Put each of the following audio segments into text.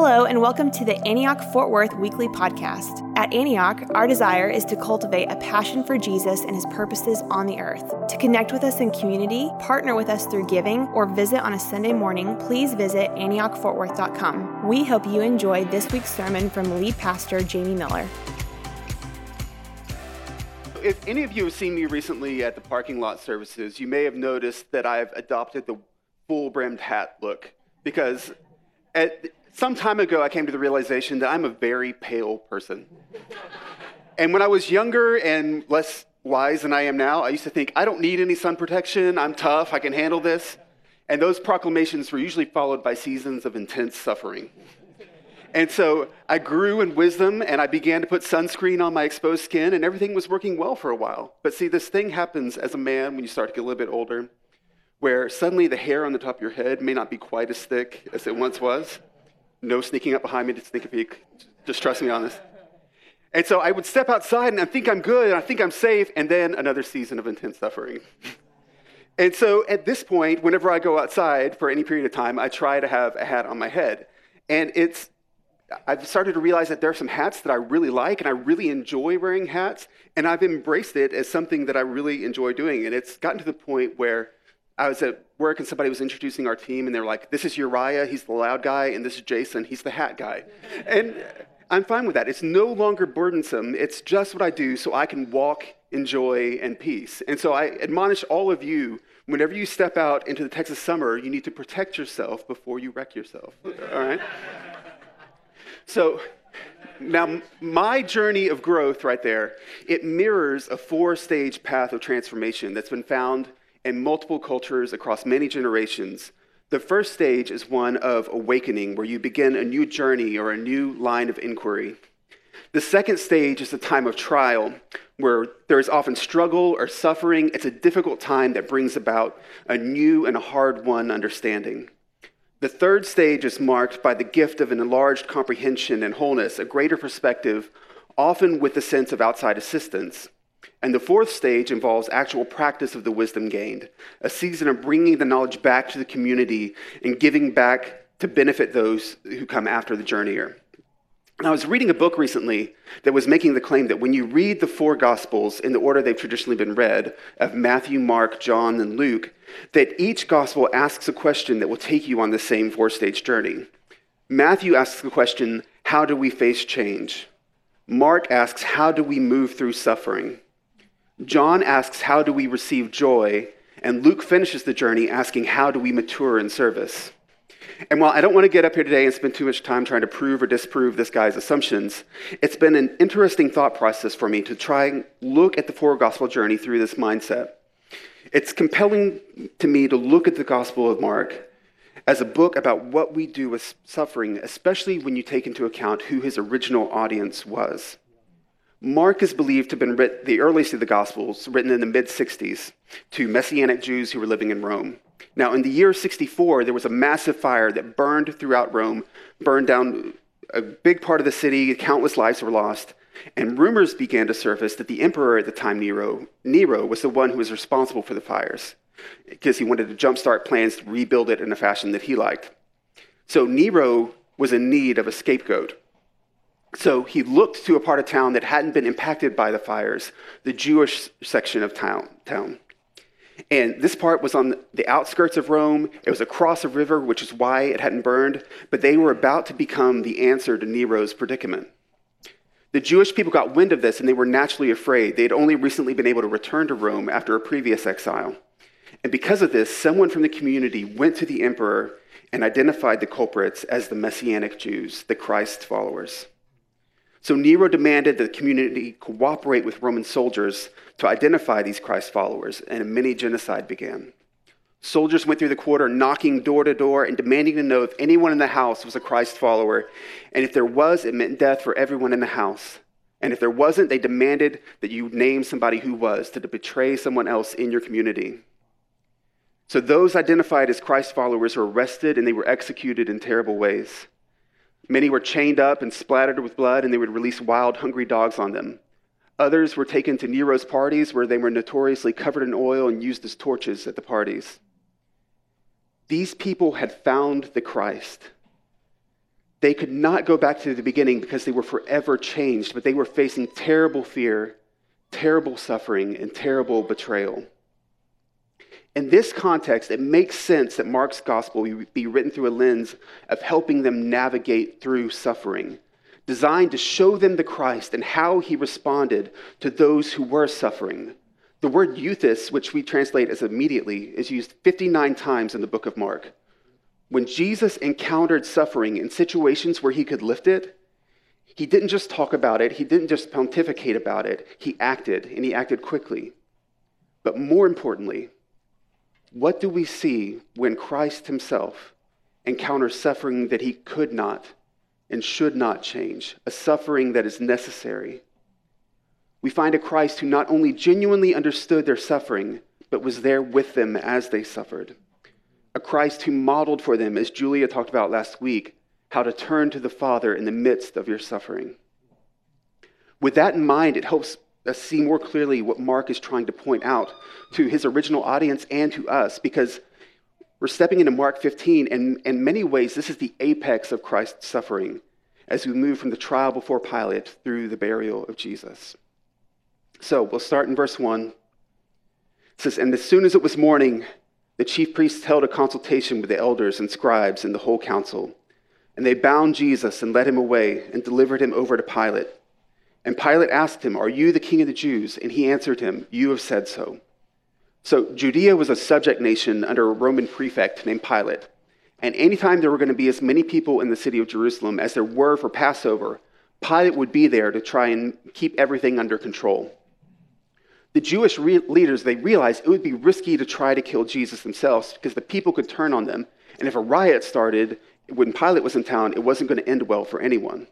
Hello, and welcome to the Antioch Fort Worth Weekly Podcast. At Antioch, our desire is to cultivate a passion for Jesus and his purposes on the earth. To connect with us in community, partner with us through giving, or visit on a Sunday morning, please visit AntiochFortWorth.com. We hope you enjoy this week's sermon from lead pastor Jamie Miller. If any of you have seen me recently at the parking lot services, you may have noticed that I've adopted the full brimmed hat look because at, some time ago I came to the realization that I'm a very pale person. and when I was younger and less wise than I am now, I used to think, I don't need any sun protection, I'm tough, I can handle this. And those proclamations were usually followed by seasons of intense suffering. And so I grew in wisdom and I began to put sunscreen on my exposed skin, and everything was working well for a while. But see, this thing happens as a man when you start to get a little bit older, where suddenly the hair on the top of your head may not be quite as thick as it once was. No sneaking up behind me to sneak a peek. Just trust me on this. And so I would step outside and I think I'm good and I think I'm safe, and then another season of intense suffering. and so at this point, whenever I go outside for any period of time, I try to have a hat on my head. And it's I've started to realize that there are some hats that I really like and I really enjoy wearing hats, and I've embraced it as something that I really enjoy doing. And it's gotten to the point where I was at work and somebody was introducing our team, and they're like, This is Uriah, he's the loud guy, and this is Jason, he's the hat guy. and I'm fine with that. It's no longer burdensome. It's just what I do so I can walk in joy and peace. And so I admonish all of you whenever you step out into the Texas summer, you need to protect yourself before you wreck yourself. All right? So now my journey of growth right there, it mirrors a four-stage path of transformation that's been found in multiple cultures across many generations. The first stage is one of awakening, where you begin a new journey or a new line of inquiry. The second stage is a time of trial, where there is often struggle or suffering. It's a difficult time that brings about a new and a hard won understanding. The third stage is marked by the gift of an enlarged comprehension and wholeness, a greater perspective, often with the sense of outside assistance. And the fourth stage involves actual practice of the wisdom gained, a season of bringing the knowledge back to the community and giving back to benefit those who come after the journeyer. And I was reading a book recently that was making the claim that when you read the four Gospels in the order they've traditionally been read, of Matthew, Mark, John, and Luke, that each Gospel asks a question that will take you on the same four stage journey. Matthew asks the question, How do we face change? Mark asks, How do we move through suffering? John asks, How do we receive joy? And Luke finishes the journey asking, How do we mature in service? And while I don't want to get up here today and spend too much time trying to prove or disprove this guy's assumptions, it's been an interesting thought process for me to try and look at the four gospel journey through this mindset. It's compelling to me to look at the Gospel of Mark as a book about what we do with suffering, especially when you take into account who his original audience was. Mark is believed to have been written, the earliest of the Gospels, written in the mid 60s to Messianic Jews who were living in Rome. Now, in the year 64, there was a massive fire that burned throughout Rome, burned down a big part of the city, countless lives were lost, and rumors began to surface that the emperor at the time, Nero, Nero was the one who was responsible for the fires because he wanted to jumpstart plans to rebuild it in a fashion that he liked. So Nero was in need of a scapegoat. So he looked to a part of town that hadn't been impacted by the fires, the Jewish section of town. town. And this part was on the outskirts of Rome. It was across a river, which is why it hadn't burned, but they were about to become the answer to Nero's predicament. The Jewish people got wind of this and they were naturally afraid. They had only recently been able to return to Rome after a previous exile. And because of this, someone from the community went to the emperor and identified the culprits as the Messianic Jews, the Christ followers. So Nero demanded that the community cooperate with Roman soldiers to identify these Christ followers, and a mini genocide began. Soldiers went through the quarter, knocking door to door and demanding to know if anyone in the house was a Christ follower. And if there was, it meant death for everyone in the house. And if there wasn't, they demanded that you name somebody who was to betray someone else in your community. So those identified as Christ followers were arrested and they were executed in terrible ways. Many were chained up and splattered with blood, and they would release wild, hungry dogs on them. Others were taken to Nero's parties, where they were notoriously covered in oil and used as torches at the parties. These people had found the Christ. They could not go back to the beginning because they were forever changed, but they were facing terrible fear, terrible suffering, and terrible betrayal. In this context, it makes sense that Mark's gospel be written through a lens of helping them navigate through suffering, designed to show them the Christ and how he responded to those who were suffering. The word euthus, which we translate as immediately, is used 59 times in the book of Mark. When Jesus encountered suffering in situations where he could lift it, he didn't just talk about it, he didn't just pontificate about it, he acted, and he acted quickly. But more importantly, what do we see when Christ himself encounters suffering that he could not and should not change, a suffering that is necessary? We find a Christ who not only genuinely understood their suffering, but was there with them as they suffered. A Christ who modeled for them, as Julia talked about last week, how to turn to the Father in the midst of your suffering. With that in mind, it helps us see more clearly what Mark is trying to point out to his original audience and to us, because we're stepping into Mark 15, and in many ways, this is the apex of Christ's suffering as we move from the trial before Pilate through the burial of Jesus. So we'll start in verse 1. It says, And as soon as it was morning, the chief priests held a consultation with the elders and scribes and the whole council. And they bound Jesus and led him away and delivered him over to Pilate. And Pilate asked him, Are you the king of the Jews? And he answered him, You have said so. So Judea was a subject nation under a Roman prefect named Pilate. And anytime there were going to be as many people in the city of Jerusalem as there were for Passover, Pilate would be there to try and keep everything under control. The Jewish re- leaders, they realized it would be risky to try to kill Jesus themselves because the people could turn on them. And if a riot started when Pilate was in town, it wasn't going to end well for anyone.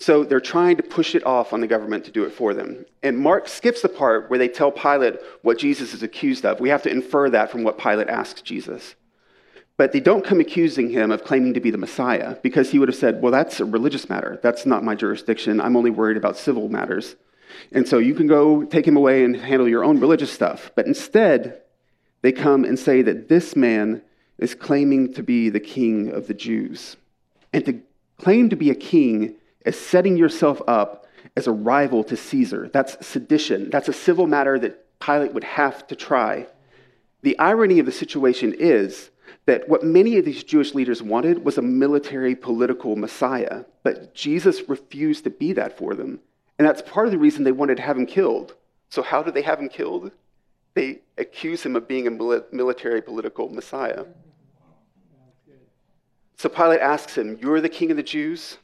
So they're trying to push it off on the government to do it for them. And Mark skips the part where they tell Pilate what Jesus is accused of. We have to infer that from what Pilate asks Jesus. But they don't come accusing him of claiming to be the Messiah because he would have said, Well, that's a religious matter. That's not my jurisdiction. I'm only worried about civil matters. And so you can go take him away and handle your own religious stuff. But instead, they come and say that this man is claiming to be the king of the Jews. And to claim to be a king is setting yourself up as a rival to Caesar. That's sedition. That's a civil matter that Pilate would have to try. The irony of the situation is that what many of these Jewish leaders wanted was a military political Messiah, but Jesus refused to be that for them. And that's part of the reason they wanted to have him killed. So, how do they have him killed? They accuse him of being a military political Messiah. So Pilate asks him, You're the king of the Jews?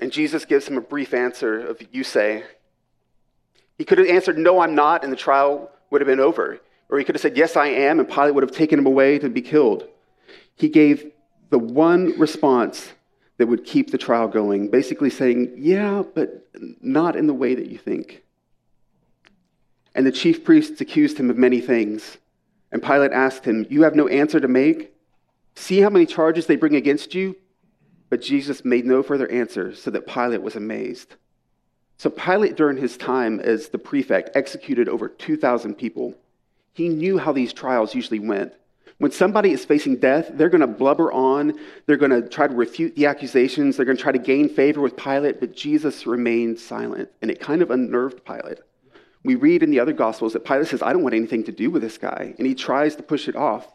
And Jesus gives him a brief answer of, You say. He could have answered, No, I'm not, and the trial would have been over. Or he could have said, Yes, I am, and Pilate would have taken him away to be killed. He gave the one response that would keep the trial going, basically saying, Yeah, but not in the way that you think. And the chief priests accused him of many things. And Pilate asked him, You have no answer to make? See how many charges they bring against you? But Jesus made no further answer, so that Pilate was amazed. So Pilate, during his time as the prefect, executed over 2,000 people. He knew how these trials usually went. When somebody is facing death, they're going to blubber on. They're going to try to refute the accusations. They're going to try to gain favor with Pilate, but Jesus remained silent, and it kind of unnerved Pilate. We read in the other Gospels that Pilate says, I don't want anything to do with this guy, and he tries to push it off.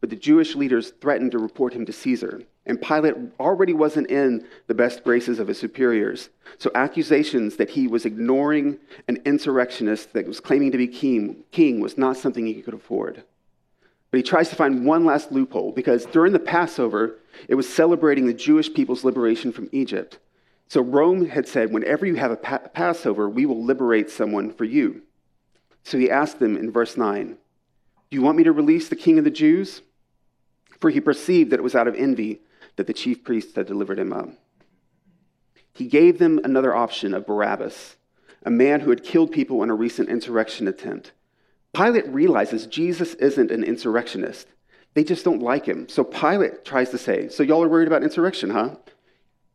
But the Jewish leaders threatened to report him to Caesar, and Pilate already wasn't in the best graces of his superiors. So accusations that he was ignoring an insurrectionist that was claiming to be king, king was not something he could afford. But he tries to find one last loophole because during the Passover, it was celebrating the Jewish people's liberation from Egypt. So Rome had said, whenever you have a pa- Passover, we will liberate someone for you. So he asked them in verse 9, Do you want me to release the king of the Jews? For he perceived that it was out of envy that the chief priests had delivered him up. He gave them another option of Barabbas, a man who had killed people in a recent insurrection attempt. Pilate realizes Jesus isn't an insurrectionist. They just don't like him. So Pilate tries to say, So y'all are worried about insurrection, huh?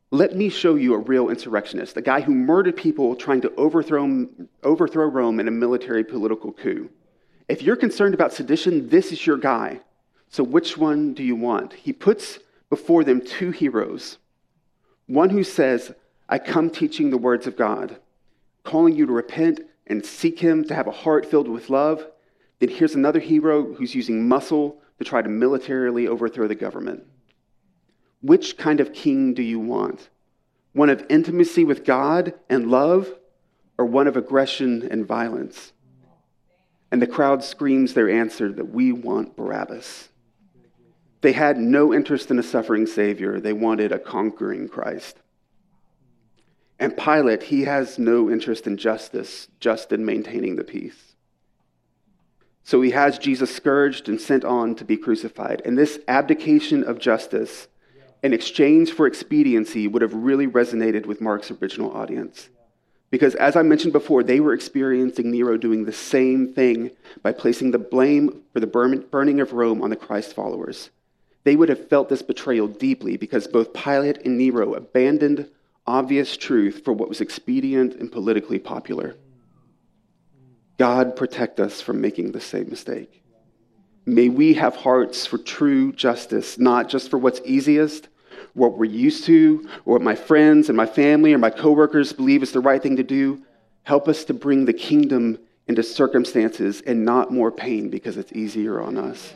Let me show you a real insurrectionist, a guy who murdered people trying to overthrow, overthrow Rome in a military political coup. If you're concerned about sedition, this is your guy. So which one do you want? He puts before them two heroes. One who says, I come teaching the words of God, calling you to repent and seek Him, to have a heart filled with love. Then here's another hero who's using muscle to try to militarily overthrow the government. Which kind of king do you want? One of intimacy with God and love, or one of aggression and violence? And the crowd screams their answer that we want Barabbas. They had no interest in a suffering Savior, they wanted a conquering Christ. And Pilate, he has no interest in justice, just in maintaining the peace. So he has Jesus scourged and sent on to be crucified. And this abdication of justice in exchange for expediency would have really resonated with Mark's original audience. Because as I mentioned before, they were experiencing Nero doing the same thing by placing the blame for the burning of Rome on the Christ followers. They would have felt this betrayal deeply because both Pilate and Nero abandoned obvious truth for what was expedient and politically popular. God protect us from making the same mistake. May we have hearts for true justice, not just for what's easiest, what we're used to, or what my friends and my family or my coworkers believe is the right thing to do. Help us to bring the kingdom into circumstances and not more pain because it's easier on us.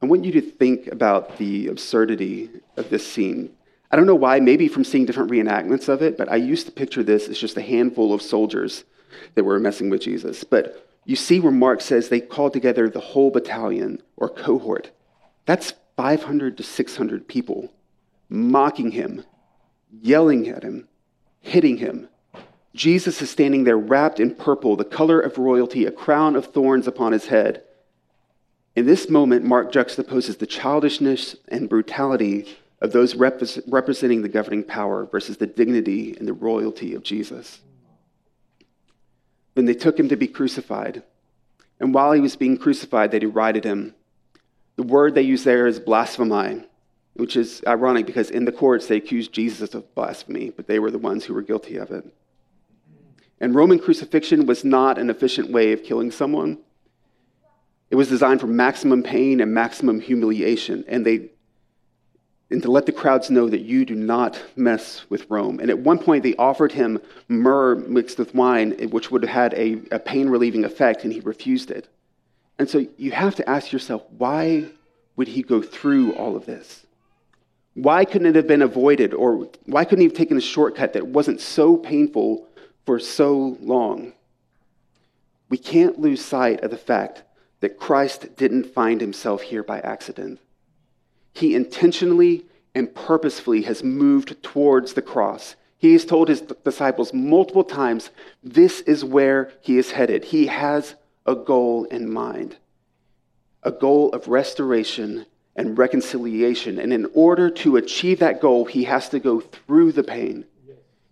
I want you to think about the absurdity of this scene. I don't know why, maybe from seeing different reenactments of it, but I used to picture this as just a handful of soldiers that were messing with Jesus. But you see where Mark says they called together the whole battalion or cohort. That's 500 to 600 people mocking him, yelling at him, hitting him. Jesus is standing there wrapped in purple, the color of royalty, a crown of thorns upon his head. In this moment, Mark juxtaposes the childishness and brutality of those representing the governing power versus the dignity and the royalty of Jesus. Then they took him to be crucified. And while he was being crucified, they derided him. The word they use there is blasphemy, which is ironic because in the courts they accused Jesus of blasphemy, but they were the ones who were guilty of it. And Roman crucifixion was not an efficient way of killing someone. It was designed for maximum pain and maximum humiliation, and they and to let the crowds know that you do not mess with Rome. And at one point, they offered him myrrh mixed with wine, eh, which would have had a, a pain relieving effect, and he refused it. And so you have to ask yourself, why would he go through all of this? Why couldn't it have been avoided, or why couldn't he have taken a shortcut that wasn't so painful for so long? We can't lose sight of the fact that Christ didn't find himself here by accident. He intentionally and purposefully has moved towards the cross. He has told his disciples multiple times this is where he is headed. He has a goal in mind a goal of restoration and reconciliation. And in order to achieve that goal, he has to go through the pain.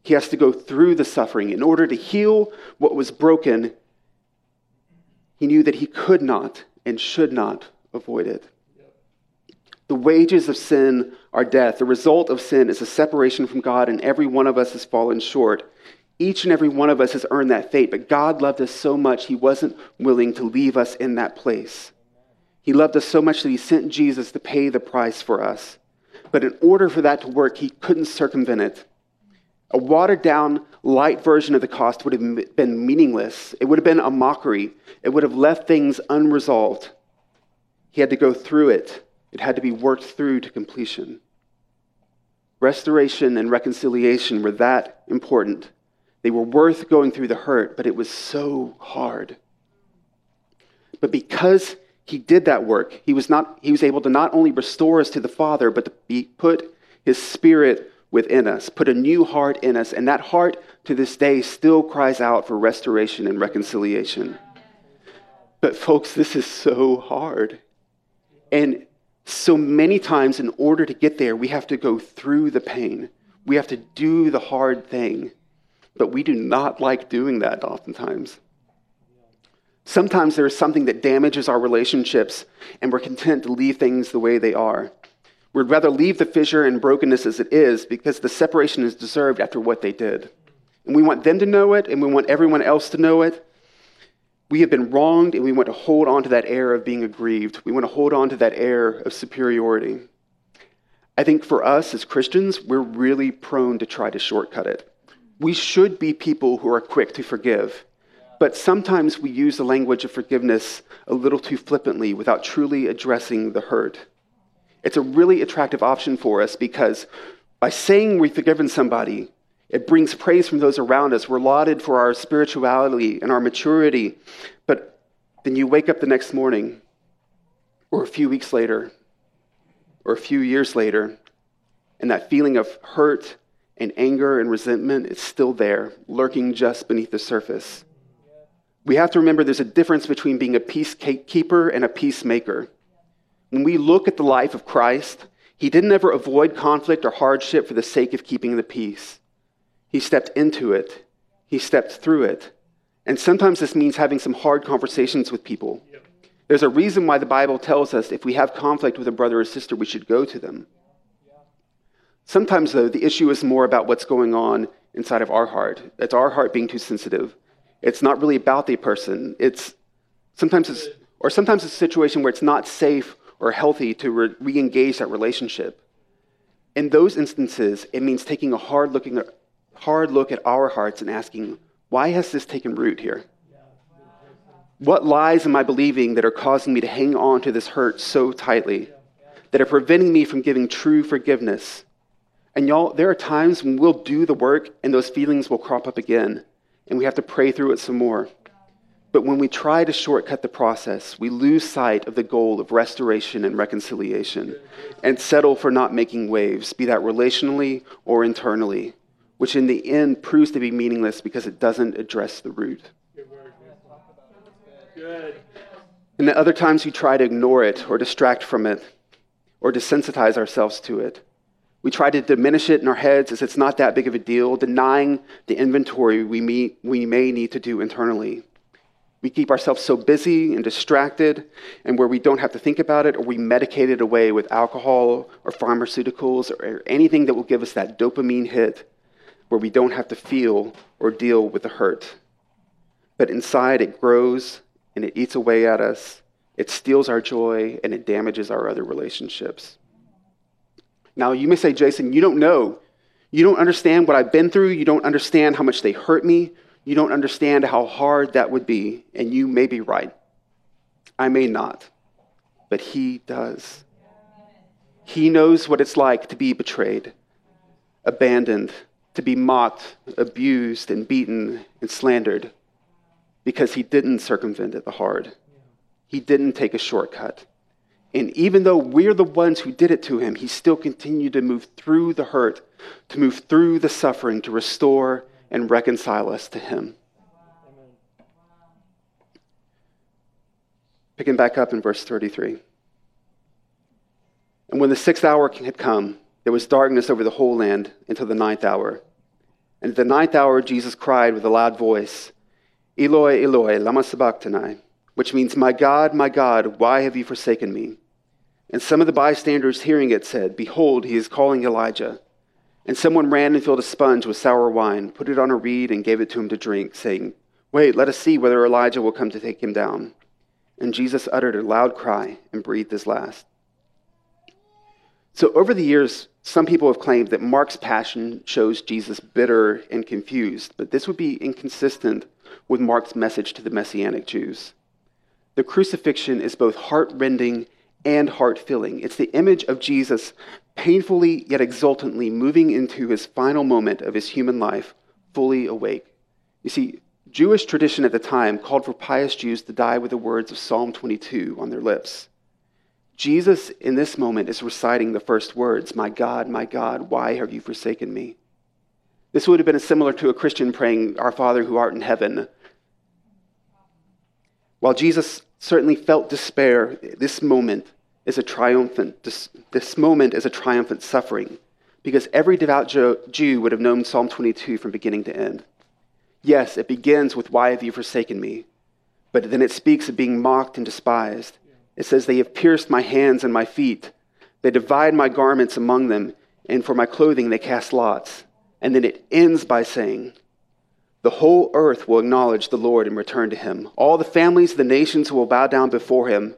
He has to go through the suffering. In order to heal what was broken, he knew that he could not and should not avoid it. The wages of sin are death. The result of sin is a separation from God, and every one of us has fallen short. Each and every one of us has earned that fate, but God loved us so much, He wasn't willing to leave us in that place. He loved us so much that He sent Jesus to pay the price for us. But in order for that to work, He couldn't circumvent it. A watered down, light version of the cost would have been meaningless. It would have been a mockery. It would have left things unresolved. He had to go through it, it had to be worked through to completion. Restoration and reconciliation were that important. They were worth going through the hurt, but it was so hard. But because he did that work, he was, not, he was able to not only restore us to the Father, but to be, put his Spirit within us, put a new heart in us, and that heart to this day still cries out for restoration and reconciliation. But, folks, this is so hard. And so many times, in order to get there, we have to go through the pain. We have to do the hard thing. But we do not like doing that oftentimes. Sometimes there is something that damages our relationships, and we're content to leave things the way they are. We'd rather leave the fissure and brokenness as it is because the separation is deserved after what they did. And we want them to know it, and we want everyone else to know it. We have been wronged, and we want to hold on to that air of being aggrieved. We want to hold on to that air of superiority. I think for us as Christians, we're really prone to try to shortcut it. We should be people who are quick to forgive, but sometimes we use the language of forgiveness a little too flippantly without truly addressing the hurt. It's a really attractive option for us because by saying we've forgiven somebody, it brings praise from those around us. We're lauded for our spirituality and our maturity. But then you wake up the next morning, or a few weeks later, or a few years later, and that feeling of hurt and anger and resentment is still there, lurking just beneath the surface. We have to remember there's a difference between being a peacekeeper and a peacemaker. When we look at the life of Christ, he didn't ever avoid conflict or hardship for the sake of keeping the peace. He stepped into it, he stepped through it. And sometimes this means having some hard conversations with people. There's a reason why the Bible tells us if we have conflict with a brother or sister, we should go to them. Sometimes, though, the issue is more about what's going on inside of our heart. It's our heart being too sensitive. It's not really about the person. It's sometimes it's, or sometimes it's a situation where it's not safe or healthy to re engage that relationship. In those instances, it means taking a hard, looking, hard look at our hearts and asking, why has this taken root here? What lies am I believing that are causing me to hang on to this hurt so tightly, that are preventing me from giving true forgiveness? And y'all, there are times when we'll do the work and those feelings will crop up again, and we have to pray through it some more. But when we try to shortcut the process, we lose sight of the goal of restoration and reconciliation and settle for not making waves, be that relationally or internally, which in the end proves to be meaningless because it doesn't address the root. Good. And the other times we try to ignore it or distract from it or desensitize ourselves to it. We try to diminish it in our heads as it's not that big of a deal, denying the inventory we, meet, we may need to do internally. We keep ourselves so busy and distracted, and where we don't have to think about it, or we medicate it away with alcohol or pharmaceuticals or anything that will give us that dopamine hit where we don't have to feel or deal with the hurt. But inside, it grows and it eats away at us, it steals our joy, and it damages our other relationships. Now, you may say, Jason, you don't know. You don't understand what I've been through. You don't understand how much they hurt me. You don't understand how hard that would be. And you may be right. I may not. But He does. He knows what it's like to be betrayed, abandoned, to be mocked, abused, and beaten and slandered because he didn't circumvent it the hard. He didn't take a shortcut. And even though we're the ones who did it to him, he still continued to move through the hurt, to move through the suffering, to restore and reconcile us to him. Picking back up in verse 33. And when the sixth hour had come, there was darkness over the whole land until the ninth hour. And at the ninth hour, Jesus cried with a loud voice, Eloi, Eloi, lama sabachthani, which means, My God, my God, why have you forsaken me? And some of the bystanders hearing it said, Behold, he is calling Elijah. And someone ran and filled a sponge with sour wine, put it on a reed, and gave it to him to drink, saying, Wait, let us see whether Elijah will come to take him down. And Jesus uttered a loud cry and breathed his last. So, over the years, some people have claimed that Mark's passion shows Jesus bitter and confused, but this would be inconsistent with Mark's message to the Messianic Jews. The crucifixion is both heart-rending and heart-filling. It's the image of Jesus painfully yet exultantly moving into his final moment of his human life, fully awake. You see, Jewish tradition at the time called for pious Jews to die with the words of Psalm 22 on their lips. Jesus, in this moment, is reciting the first words My God, my God, why have you forsaken me? This would have been similar to a Christian praying, Our Father who art in heaven. While Jesus certainly felt despair, this moment is a triumphant, this, this moment is a triumphant suffering, because every devout Jew would have known Psalm 22 from beginning to end. Yes, it begins with, Why have you forsaken me? But then it speaks of being mocked and despised. It says, They have pierced my hands and my feet. They divide my garments among them, and for my clothing they cast lots. And then it ends by saying, The whole earth will acknowledge the Lord and return to him. All the families the nations will bow down before him.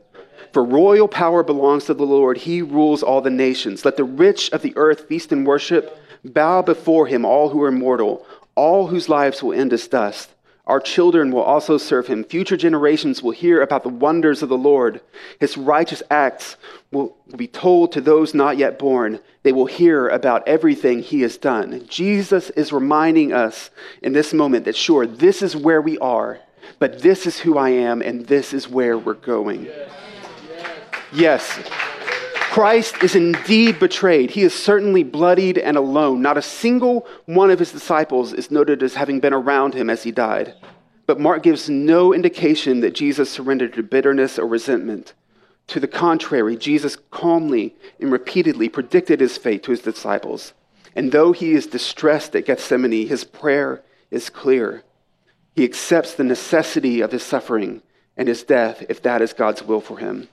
For royal power belongs to the Lord. He rules all the nations. Let the rich of the earth feast and worship. Bow before him, all who are mortal, all whose lives will end as dust. Our children will also serve him. Future generations will hear about the wonders of the Lord. His righteous acts will, be told to those not yet born. They will hear about everything he has done. Jesus is reminding us in this moment that, sure, this is where we are, but this is who I am, and this is where we're going. Yes. Christ is indeed betrayed. He is certainly bloodied and alone. Not a single one of his disciples is noted as having been around him as he died. But Mark gives no indication that Jesus surrendered to bitterness or resentment. To the contrary, Jesus calmly and repeatedly predicted his fate to his disciples. And though he is distressed at Gethsemane, his prayer is clear. He accepts the necessity of his suffering and his death if that is God's will for him.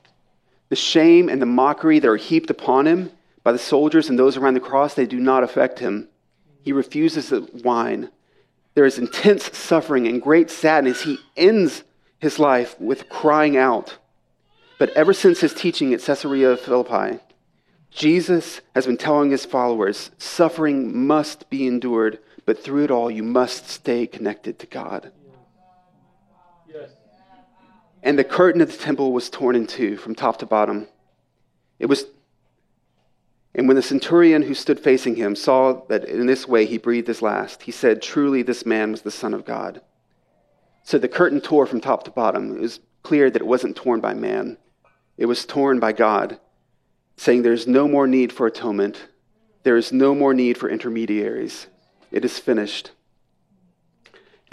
The shame and the mockery that are heaped upon him by the soldiers and those around the cross, they do not affect him. He refuses to whine. There is intense suffering and great sadness. He ends his life with crying out. But ever since his teaching at Caesarea Philippi, Jesus has been telling his followers suffering must be endured, but through it all, you must stay connected to God and the curtain of the temple was torn in two from top to bottom. It was and when the centurion who stood facing him saw that in this way he breathed his last, he said, Truly, this man was the Son of God. So the curtain tore from top to bottom. It was clear that it wasn't torn by man, it was torn by God, saying, There's no more need for atonement, there is no more need for intermediaries. It is finished.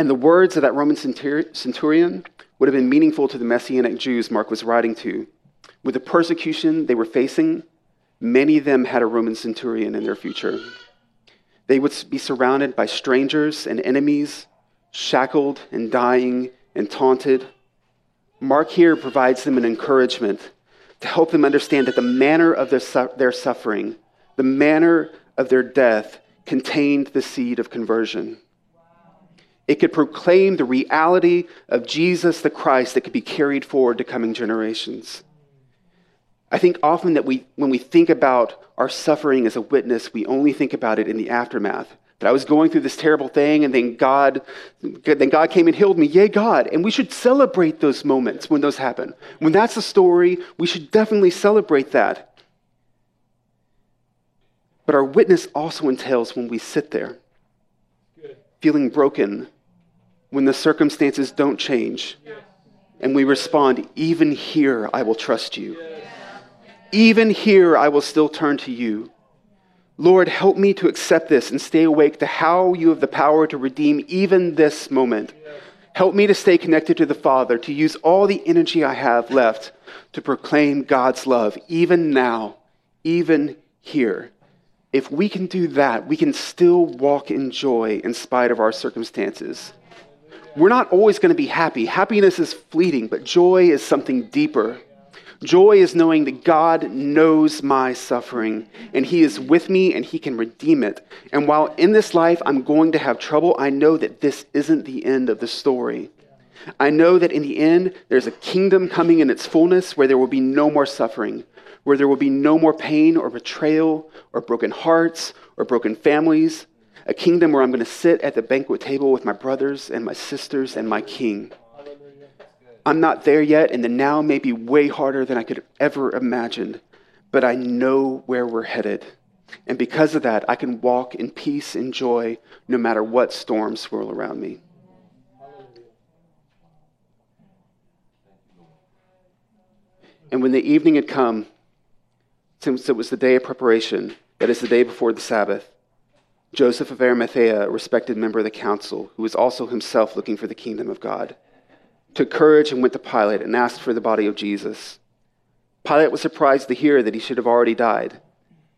And the words of that Roman centurion would have been meaningful to the Messianic Jews Mark was writing to. With the persecution they were facing, many of them had a Roman centurion in their future. They would be surrounded by strangers and enemies, shackled and dying and taunted. Mark here provides them an encouragement to help them understand that the manner of their, su- their suffering, the manner of their death, contained the seed of conversion. It could proclaim the reality of Jesus the Christ that could be carried forward to coming generations. I think often that we, when we think about our suffering as a witness, we only think about it in the aftermath. That I was going through this terrible thing, and then God, then God came and healed me. Yay, God! And we should celebrate those moments when those happen. When that's the story, we should definitely celebrate that. But our witness also entails when we sit there feeling broken when the circumstances don't change. And we respond, Even here, I will trust you. Even here, I will still turn to you. Lord, help me to accept this and stay awake to how you have the power to redeem even this moment. Help me to stay connected to the Father, to use all the energy I have left to proclaim God's love, even now, even here if we can do that, we can still walk in joy in spite of our circumstances. We're not always going to be happy. Happiness is fleeting, but joy is something deeper. Joy is knowing that God knows my suffering and He is with me and He can redeem it. And while in this life I'm going to have trouble, I know that this isn't the end of the story. I know that in the end, there's a kingdom coming in its fullness where there will be no more suffering, where there will be no more pain or betrayal or broken hearts or broken families, a kingdom where I'm going to sit at the banquet table with my brothers and my sisters and my king. I'm not there yet, and the now may be way harder than I could have ever imagined, but I know where we're headed. And because of that, I can walk in peace and joy no matter what storms swirl around me. And when the evening had come, since it was the day of preparation, that is the day before the Sabbath, Joseph of Arimathea, a respected member of the council, who was also himself looking for the kingdom of God, took courage and went to Pilate and asked for the body of Jesus. Pilate was surprised to hear that he should have already died.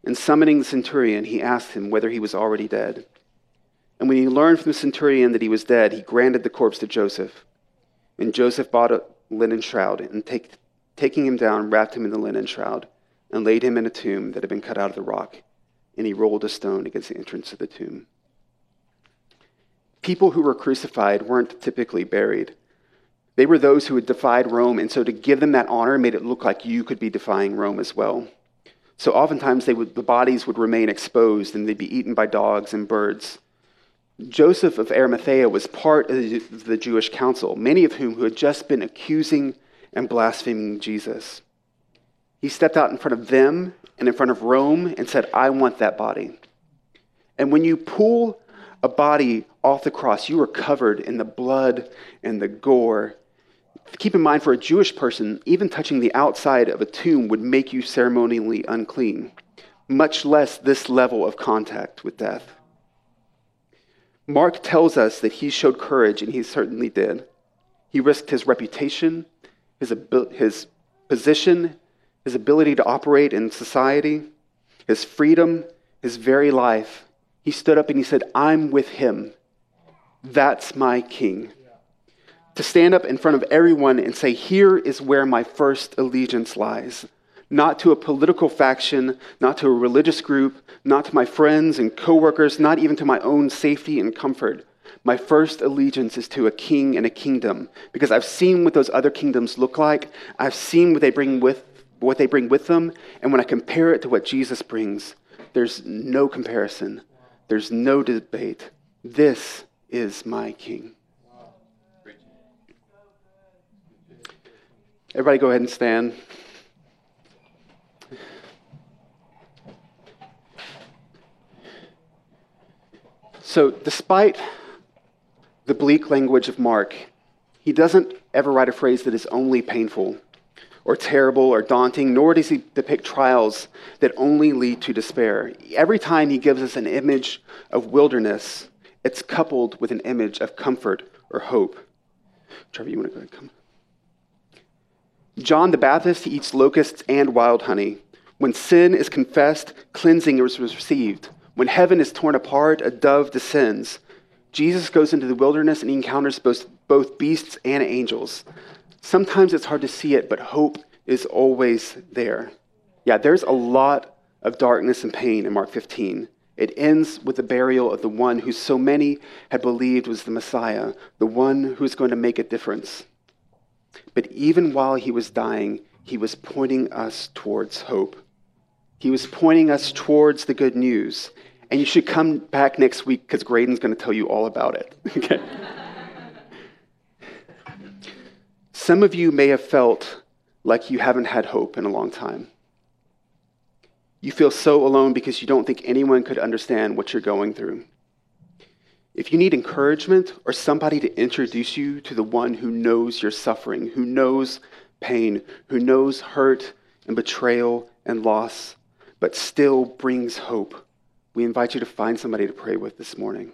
And summoning the centurion, he asked him whether he was already dead. And when he learned from the centurion that he was dead, he granted the corpse to Joseph. And Joseph bought a linen shroud, and take, taking him down, wrapped him in the linen shroud, and laid him in a tomb that had been cut out of the rock. And he rolled a stone against the entrance of the tomb. People who were crucified weren't typically buried. They were those who had defied Rome, and so to give them that honor made it look like you could be defying Rome as well. So oftentimes would, the bodies would remain exposed and they'd be eaten by dogs and birds. Joseph of Arimathea was part of the Jewish council, many of whom who had just been accusing and blaspheming Jesus. He stepped out in front of them and in front of Rome and said, I want that body. And when you pull a body off the cross, you are covered in the blood and the gore keep in mind for a Jewish person, even touching the outside of a tomb would make you ceremonially unclean, much less this level of contact with death. Mark tells us that he showed courage, and he certainly did. He risked his reputation, his, his position, his ability to operate in society, his freedom, his very life. He stood up and he said, I'm with him. That's my king to stand up in front of everyone and say, Here is where my first allegiance lies. Not to a political faction, not to a religious group, not to my friends and coworkers, not even to my own safety and comfort. My first allegiance is to a king and a kingdom because I've seen what those other kingdoms look like. I've seen what they bring with what they bring with them, and when I compare it to what Jesus brings, there's no comparison. There's no debate. This is my king. Everybody go ahead and stand. So, despite the bleak language of Mark, he doesn't ever write a phrase that is only painful or terrible or daunting, nor does he depict trials that only lead to despair. Every time he gives us an image of wilderness, it's coupled with an image of comfort or hope. Trevor, you want to go ahead and come? John the Baptist eats locusts and wild honey. When sin is confessed, cleansing is received. When heaven is torn apart, a dove descends. Jesus goes into the wilderness and he encounters both, both beasts and angels. Sometimes it's hard to see it, but hope is always there. Yeah, there's a lot of darkness and pain in Mark 15. It ends with the burial of the one who so many had believed was the Messiah, the one who's going to make a difference. But even while he was dying, he was pointing us towards hope. He was pointing us towards the good news. And you should come back next week because Graydon's going to tell you all about it. okay? Some of you may have felt like you haven't had hope in a long time. You feel so alone because you don't think anyone could understand what you're going through. If you need encouragement or somebody to introduce you to the one who knows your suffering, who knows pain, who knows hurt and betrayal and loss, but still brings hope, we invite you to find somebody to pray with this morning.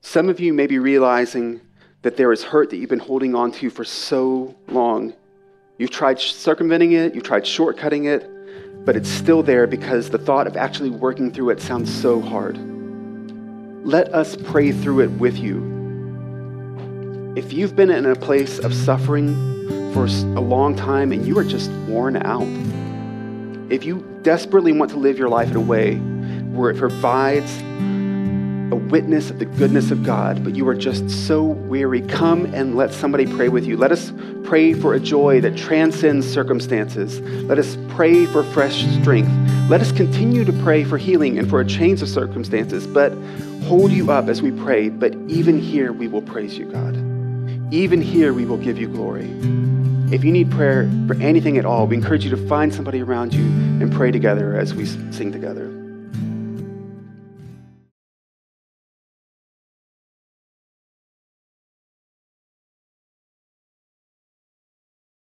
Some of you may be realizing that there is hurt that you've been holding on to for so long. You've tried circumventing it, you've tried shortcutting it, but it's still there because the thought of actually working through it sounds so hard let us pray through it with you. If you've been in a place of suffering for a long time and you are just worn out, if you desperately want to live your life in a way where it provides a witness of the goodness of God, but you are just so weary, come and let somebody pray with you. Let us pray for a joy that transcends circumstances. Let us pray for fresh strength. Let us continue to pray for healing and for a change of circumstances, but hold you up as we pray, but even here we will praise you, God. Even here we will give you glory. If you need prayer for anything at all, we encourage you to find somebody around you and pray together as we sing together.